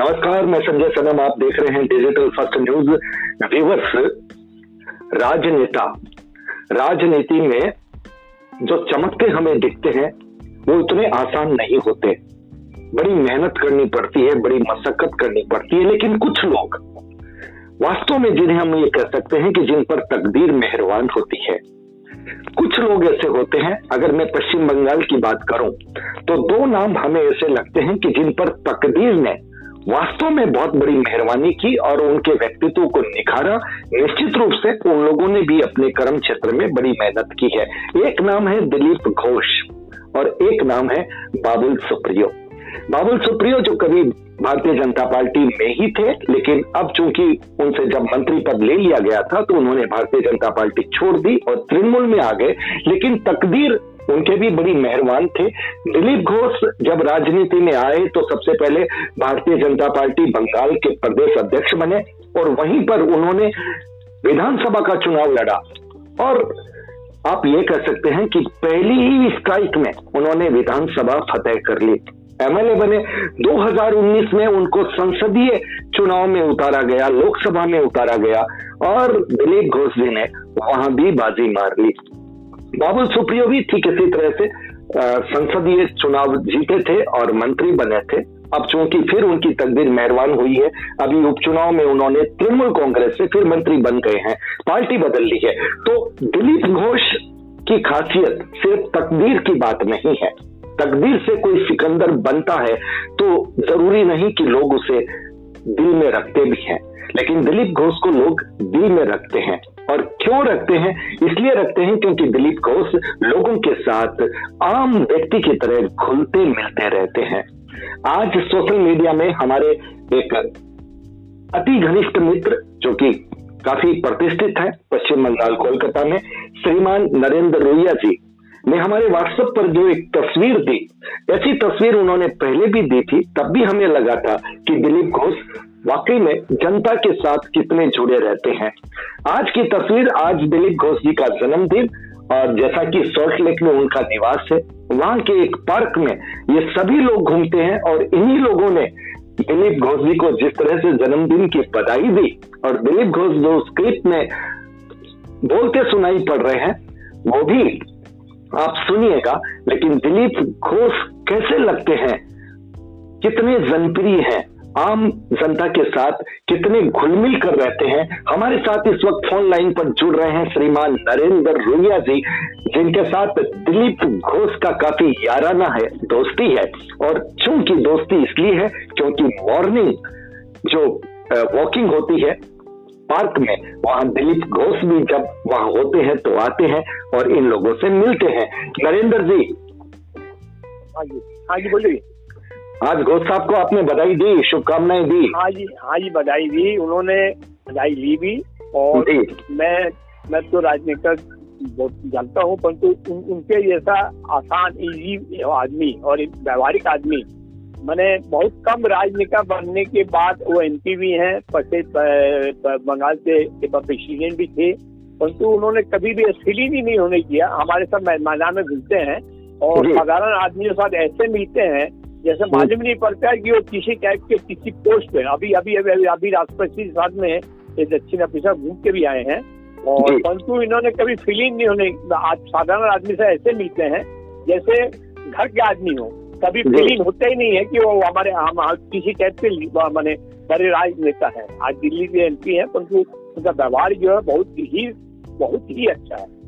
नमस्कार, मैं संजय सनम, आप देख रहे हैं डिजिटल फ़र्स्ट न्यूज़ व्यूवर्स राजनेता, राजनीति में जो चमकते हमें दिखते हैं, वो इतने आसान नहीं होते। बड़ी मेहनत करनी पड़ती है, बड़ी मशक्कत करनी पड़ती है, लेकिन कुछ लोग वास्तव में जिन्हें हम ये कह सकते हैं कि जिन पर तकदीर मेहरबान होती है। कुछ लोग ऐसे होते हैं, अगर मैं पश्चिम बंगाल की बात करूँ तो दो नाम हमें ऐसे लगते हैं कि जिन पर तकदीर ने वास्तव में बहुत बड़ी मेहरबानी की और उनके व्यक्तित्व को निखारा। निश्चित रूप से उन लोगों ने भी अपने कर्म क्षेत्र में बड़ी मेहनत की है। एक नाम है दिलीप घोष और एक नाम है बाबुल सुप्रियो। बाबुल सुप्रियो जो कभी भारतीय जनता पार्टी में ही थे, लेकिन अब चूँकि उनसे जब मंत्री पद ले लिया गया था तो उन्होंने भारतीय जनता पार्टी छोड़ दी और तृणमूल में आ गए। लेकिन तकदीर उनके भी बड़ी मेहरबान थे। दिलीप घोष जब राजनीति में आए तो सबसे पहले भारतीय जनता पार्टी बंगाल के प्रदेश अध्यक्ष बने और वहीं पर उन्होंने विधानसभा का चुनाव लड़ा। और आप ये कह सकते हैं कि पहली ही स्ट्राइक में उन्होंने विधानसभा फतेह कर ली। एमएलए बने। 2019 में उनको संसदीय चुनाव में उतारा गया, लोकसभा में उतारा गया और दिलीप घोष जी ने वहाँ भी बाजी मार ली। बाबुल सुप्रियो भी ठीक इसी तरह से संसदीय चुनाव जीते थे और मंत्री बने थे। अब चूँकि फिर उनकी तकदीर मेहरबान हुई है, अभी उपचुनाव में उन्होंने तृणमूल कांग्रेस से फिर मंत्री बन गए हैं, पार्टी बदल ली है। तो दिलीप घोष की खासियत सिर्फ़ तकदीर की बात नहीं है। तकदीर से कोई सिकंदर बनता है तो ज़रूरी नहीं कि लोग उसे दिल में रखते भी हैं। लेकिन दिलीप घोष को लोग दिल में रखते हैं। और क्यों रखते हैं? इसलिए रखते हैं क्योंकि दिलीप घोष लोगों के साथ आम व्यक्ति की तरह घुलते मिलते रहते हैं। आज सोशल मीडिया में हमारे एक अति घनिष्ठ मित्र, जो कि काफ़ी प्रतिष्ठित है पश्चिम बंगाल, कोलकाता में, श्रीमान नरेंद्र रोहिया जी ने हमारे व्हाट्सएप पर जो एक तस्वीर दी, ऐसी तस्वीर उन्होंने पहले भी दी थी, तब भी हमें लगा था कि दिलीप घोष वाकई में जनता के साथ कितने जुड़े रहते हैं? आज की तस्वीर, आज दिलीप घोष जी का जन्मदिन और जैसा कि सॉल्ट लेक में उनका निवास है, वहाँ के एक पार्क में ये सभी लोग घूमते हैं और इन्हीं लोगों ने दिलीप घोष जी को जिस तरह से जन्मदिन की बधाई दी और दिलीप घोष जो स्क्रिप्ट में बोलते सुनाई पड़ रहे हैं, वो भी आप सुनिएगा। लेकिन दिलीप घोष कैसे लगते हैं? कितने जनप्रिय हैं? आम जनता के साथ कितने घुलमिल कर रहते हैं, हमारे साथ इस वक्त फ़ोन लाइन पर जुड़ रहे हैं श्रीमान नरेंद्र रोहिया जी, जिनके साथ दिलीप घोष का काफ़ी याराना है, दोस्ती है। और चूँकि दोस्ती इसलिए है क्योंकि मॉर्निंग जो वॉकिंग होती है पार्क में, वहाँ दिलीप घोष भी जब वहाँ होते हैं तो आते हैं और इन लोगों से मिलते हैं। नरेंद्र जी। हाँ जी हाँ जी, बोलिए। आज घोष साहब को आपने बधाई दी शुभकामनाएँ दी। हाँ जी हाँ जी बधाई दी। उन्होंने बधाई ली भी और मैं मैं तो राजनेता जानता हूँ परंतु उन, उनके जैसा आसान इजी आदमी और व्यवहारिक आदमी मैंने बहुत कम राजनेता बनने के बाद वो एम भी हैं बंगाल से प्रेसिडेंट भी थे परंतु उन्होंने कभी भी असली नहीं होने किया। हमारे साथ मैदान में घूमते हैं और साधारण आदमियों के साथ ऐसे मिलते हैं जैसे मालूम नहीं पड़ता है कि वो किसी टाइप के किसी पोस्ट पे अभी अभी अभी अभी, अभी राष्ट्रपति साथ में ये दक्षिण अफ्रीका घूम के भी आए हैं। और परंतु इन्होंने कभी फीलिंग नहीं होने आज साधारण आदमी से ऐसे मिलते हैं जैसे घर के आदमी हो। कभी फीलिंग होता ही नहीं है कि वो हमारे हम किसी टाइप के मैंने बड़े राजनेता है। आज दिल्ली के एमपी है परंतु उनका व्यवहार जो है बहुत ही बहुत ही अच्छा है।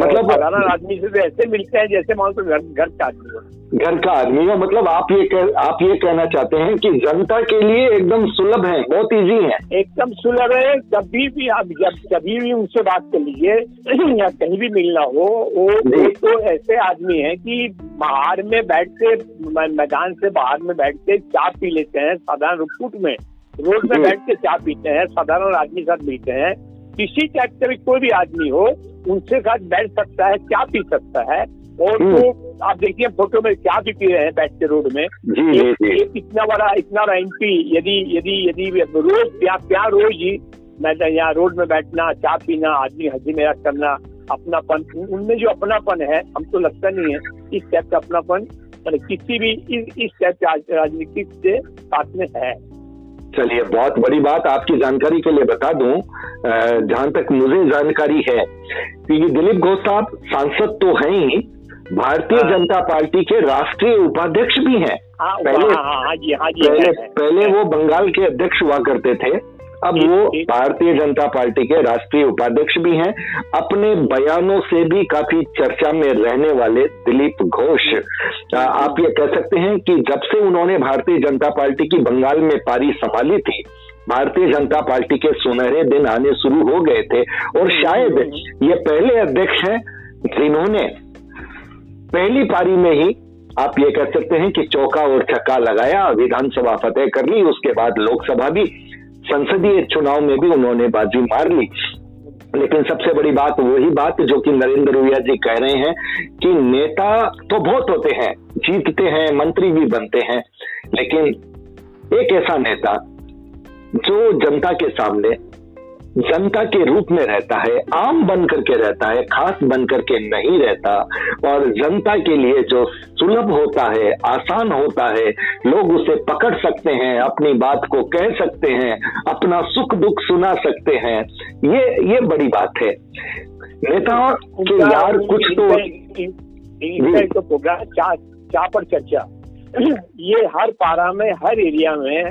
मतलब साधारण आदमी से तो ऐसे मिलते हैं जैसे मान लो घर घर का आदमी हो। घर का आदमी हो मतलब आप ये कह, आप ये कहना चाहते हैं कि जनता के लिए एकदम सुलभ है बहुत इजी है। एकदम सुलभ है कभी भी आप जब कभी भी उनसे बात कर लीजिए या कहीं भी मिलना हो वो एक तो ऐसे आदमी है कि बाहर में बैठ के मैदान से बाहर में बैठ के चाय पी लेते हैं साधारण रुकूट में। रोड में बैठ के चाय पीते हैं साधारण आदमी साथ मिलते हैं। किसी टाइप का भी कोई भी आदमी हो उनसे साथ बैठ सकता है क्या पी सकता है और वो तो आप देखिए फ़ोटो में क्या भी पी रहे हैं बैठ के रोड में। इतना बड़ा इतना बड़ा एमपी यदि यदि यदि रोज क्या क्या रोज ही मैं यहाँ रोड में बैठना चाय पीना आदमी हँसी मेरा करना अपनापन उनमें जो अपनापन है हमको तो लगता नहीं है इस टाइप का अपनापन किसी भी इस, इस टाइप के राजनीति से साथ में है। चलिए बहुत बड़ी बात आपकी जानकारी के लिए बता दूँ जहाँ तक मुझे जानकारी है कि दिलीप घोष साहब सांसद तो हैं ही भारतीय हाँ। जनता पार्टी के राष्ट्रीय उपाध्यक्ष भी हैं। हाँ, पहले हाँ, हाँ जी हाँ जी पहले पहले वो बंगाल के अध्यक्ष हुआ करते थे अब वो भारतीय जनता पार्टी के राष्ट्रीय उपाध्यक्ष भी हैं। अपने बयानों से भी काफ़ी चर्चा में रहने वाले दिलीप घोष आप ये कह सकते हैं कि जब से उन्होंने भारतीय जनता पार्टी की बंगाल में पारी संभाली थी भारतीय जनता पार्टी के सुनहरे दिन आने शुरू हो गए थे और शायद ये पहले अध्यक्ष हैं जिन्होंने पहली पारी में ही आप ये कह सकते हैं कि चौका और छक्का लगाया विधानसभा फतेह कर ली उसके बाद लोकसभा भी संसदीय चुनाव में भी उन्होंने बाजी मार ली। लेकिन सबसे बड़ी बात वही बात जो कि नरेंद्र रुइया जी कह रहे हैं कि नेता तो बहुत होते हैं जीतते हैं मंत्री भी बनते हैं लेकिन एक ऐसा नेता जो जनता के सामने जनता के रूप में रहता है आम बन करके रहता है खास बन करके नहीं रहता और जनता के लिए जो सुलभ होता है आसान होता है लोग उसे पकड़ सकते हैं अपनी बात को कह सकते हैं अपना सुख दुख सुना सकते हैं ये ये बड़ी बात है। नेताओं के यार कुछ तो प्रोग्राम चाह पर चर्चा। ये हर पारा में हर एरिया में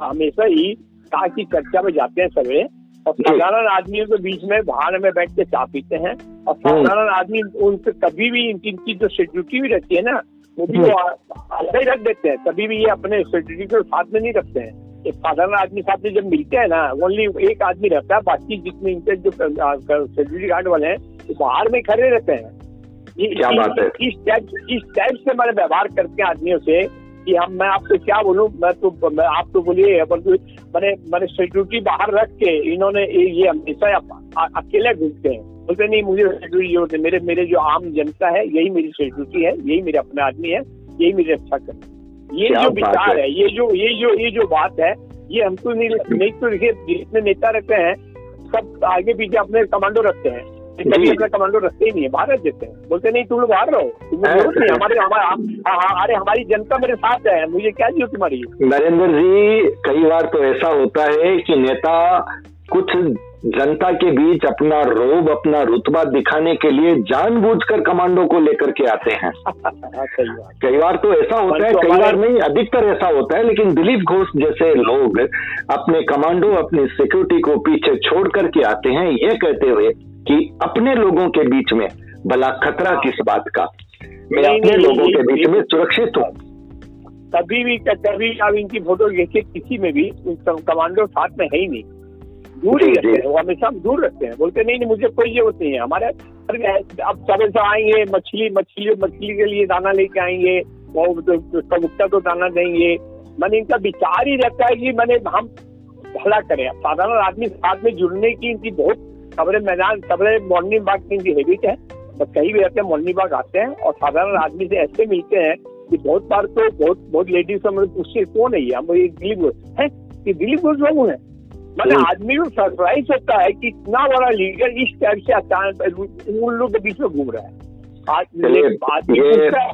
हमेशा ही की चर्चा में जाते हैं सवेरे और साधारण आदमियों के बीच में बाहर में बैठ के चाय पीते हैं। और। साधारण आदमी उनसे कभी भी इनकी जो सिक्योरिटी भी रहती है ना वो भी वो अलग ही रख देते हैं। कभी भी ये अपने सिक्योरिटी को साथ में नहीं रखते हैं। एक साधारण आदमी साथ में जब मिलते हैं ना ओनली एक आदमी रहता है बाकी जितने इनके जो सिक्योरिटी गार्ड वाले हैं वो बाहर में खड़े रहते हैं। क्या बात है? इस टाइप इस टाइप से हमारे व्यवहार करते हैं आदमियों से कि हम मैं आपको क्या बोलूँ? मैं तो मैं आप तो बोलिए परंतु मैंने मैंने सिक्योरिटी बाहर रख के इन्होंने ये हमेशा अकेले घूमते हैं। बोलते नहीं मुझे सिक्योरिटी ज़रूरत है। मेरे मेरे जो आम जनता है यही मेरी सिक्योरिटी है यही मेरे अपने आदमी है यही मेरी रक्षा कर ये जो विचार है। ये जो ये जो ये जो बात है ये हमको नहीं नहीं तो देखिए जितने नेता रहते हैं सब आगे पीछे अपने कमांडो रखते हैं। अपना कमांडो रखते ही नहीं है बाहर रख देते हैं। बोलते नहीं तुम लोग बाहर रहो ज़रूरत नहीं हमारे अरे हमारी जनता मेरे साथ है मुझे क्या ज़रूरत तुम्हारी? नरेंद्र जी कई बार तो ऐसा होता है कि नेता कुछ जनता के बीच अपना रोब अपना रुतबा दिखाने के लिए जानबूझकर कमांडो को लेकर के आते हैं। कई बार तो ऐसा होता है कई बार नहीं अधिकतर ऐसा होता है लेकिन दिलीप घोष जैसे लोग अपने कमांडो अपनी सिक्योरिटी को पीछे छोड़ करके आते हैं ये कहते हुए कि अपने लोगों के बीच में भला खतरा किस बात का? मैं अपने लोगों के बीच में सुरक्षित हूँ। कभी भी कभी आप इनकी फ़ोटो देखिए किसी में भी कमांडो साथ में है ही नहीं। दूर ही रहते हैं वो हमेशा दूर रखते हैं। बोलते नहीं नहीं मुझे कोई ज़रूरत नहीं है। हमारे अब समय से आएँगे मछली मछली मछली के लिए दाना लेके आएँगे वो कबूतर तो दाना देंगे। मैंने इनका विचार ही रहता है कि मैंने हम भला करें। साधारण आदमी साथ में जुड़ने की इनकी बहुत खबरें मैदान खबरें मॉर्निंग वॉक की इनकी हैबिट है? बस कहीं भी रहते मॉर्निंग वॉक आते हैं और साधारण आदमी से ऐसे मिलते हैं कि बहुत बार तो बहुत बहुत लेडीज़ से मतलब पूछते कौन है हम ये दिलीप घोष। है? कि दिलीप घोष लोग है। मतलब हम्म। आदमी को सरप्राइज़ होता है कि इतना बड़ा लीडर इस टाइप से अचानक उन लोग के बीच में घूम रहा है।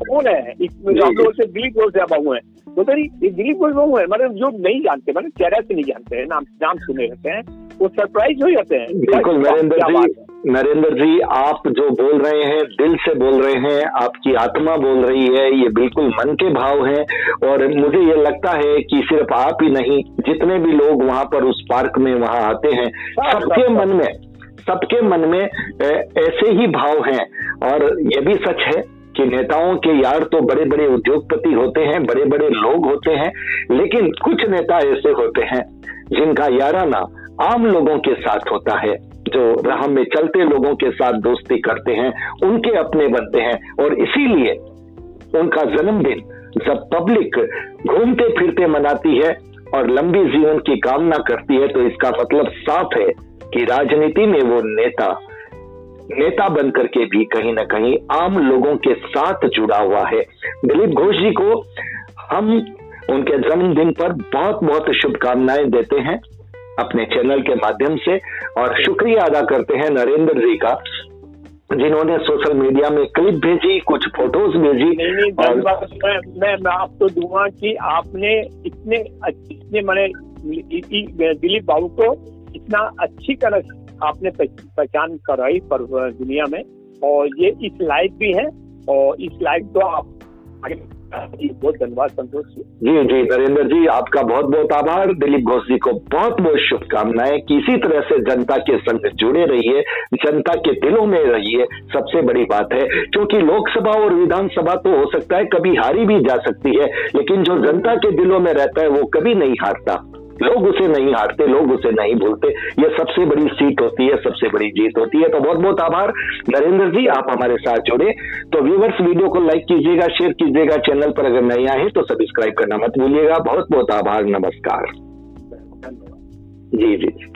कौन है? दिलीप घोष बाबू है। नहीं दिलीप घोष बाबू है? मतलब जो नहीं जानते मतलब चेहरा से नहीं जानते हैं नाम नाम सुने रहते हैं। वो सरप्राइज़ हो जाते हैं। बिल्कुल नरेंद्र जी नरेंद्र जी आप जो बोल रहे हैं दिल से बोल रहे हैं आपकी आत्मा बोल रही है ये बिल्कुल मन के भाव हैं। और मुझे ये लगता है कि सिर्फ़ आप ही नहीं जितने भी लोग वहाँ पर उस पार्क में वहाँ आते हैं सबके मन में सबके मन में ऐसे ही भाव हैं। और ये भी सच है कि नेताओं के यार तो बड़े बड़े उद्योगपति होते हैं बड़े बड़े लोग होते हैं लेकिन कुछ नेता ऐसे होते हैं जिनका याराना आम लोगों के साथ होता है, जो राह में चलते लोगों के साथ दोस्ती करते हैं, उनके अपने बनते हैं और इसीलिए उनका जन्मदिन जब पब्लिक घूमते फिरते मनाती है और लंबी जीवन की कामना करती है तो इसका मतलब साफ़ है कि राजनीति में वो नेता नेता बनकर के भी कहीं ना कहीं आम लोगों के साथ जुड़ा हुआ है। दिलीप घोष जी को हम उनके जन्मदिन पर बहुत बहुत शुभकामनाएँ देते हैं। अपने चैनल के माध्यम से। और शुक्रिया अदा करते हैं नरेंद्र जी का जिन्होंने सोशल मीडिया में क्लिप भेजी कुछ फ़ोटोज़ भेजी। नहीं, नहीं, और मैं, मैं, मैं आपको दूँगा कि आपने इतने इतने मैंने दिलीप बाबू को इतना अच्छी तरह आपने पहचान कराई पर दुनिया में। और ये इस लाइक भी है और इस लाइक तो आप बहुत धन्यवाद, संतोष जी। जी जी, नरेंद्र जी, आपका बहुत बहुत आभार। दिलीप घोष जी को बहुत बहुत शुभकामनाएँ किसी तरह से जनता के संग जुड़े रहिए, जनता के दिलों में रहिए, सबसे बड़ी बात है। क्योंकि लोकसभा और विधानसभा तो हो सकता है, कभी हारी भी जा सकती है, लेकिन जो जनता के दिलों में रहता है, वो कभी नहीं हारता। लोग उसे नहीं हारते, लोग उसे नहीं भूलते। ये सबसे बड़ी सीट होती है, सबसे बड़ी जीत होती है। तो बहुत बहुत आभार। नरेंद्र जी, आप हमारे साथ जुड़े। तो व्यूवर्स वीडियो को लाइक कीजिएगा शेयर कीजिएगा चैनल पर अगर नहीं आए तो सब्सक्राइब करना मत भूलिएगा। बहुत बहुत आभार, नमस्कार। जी जी।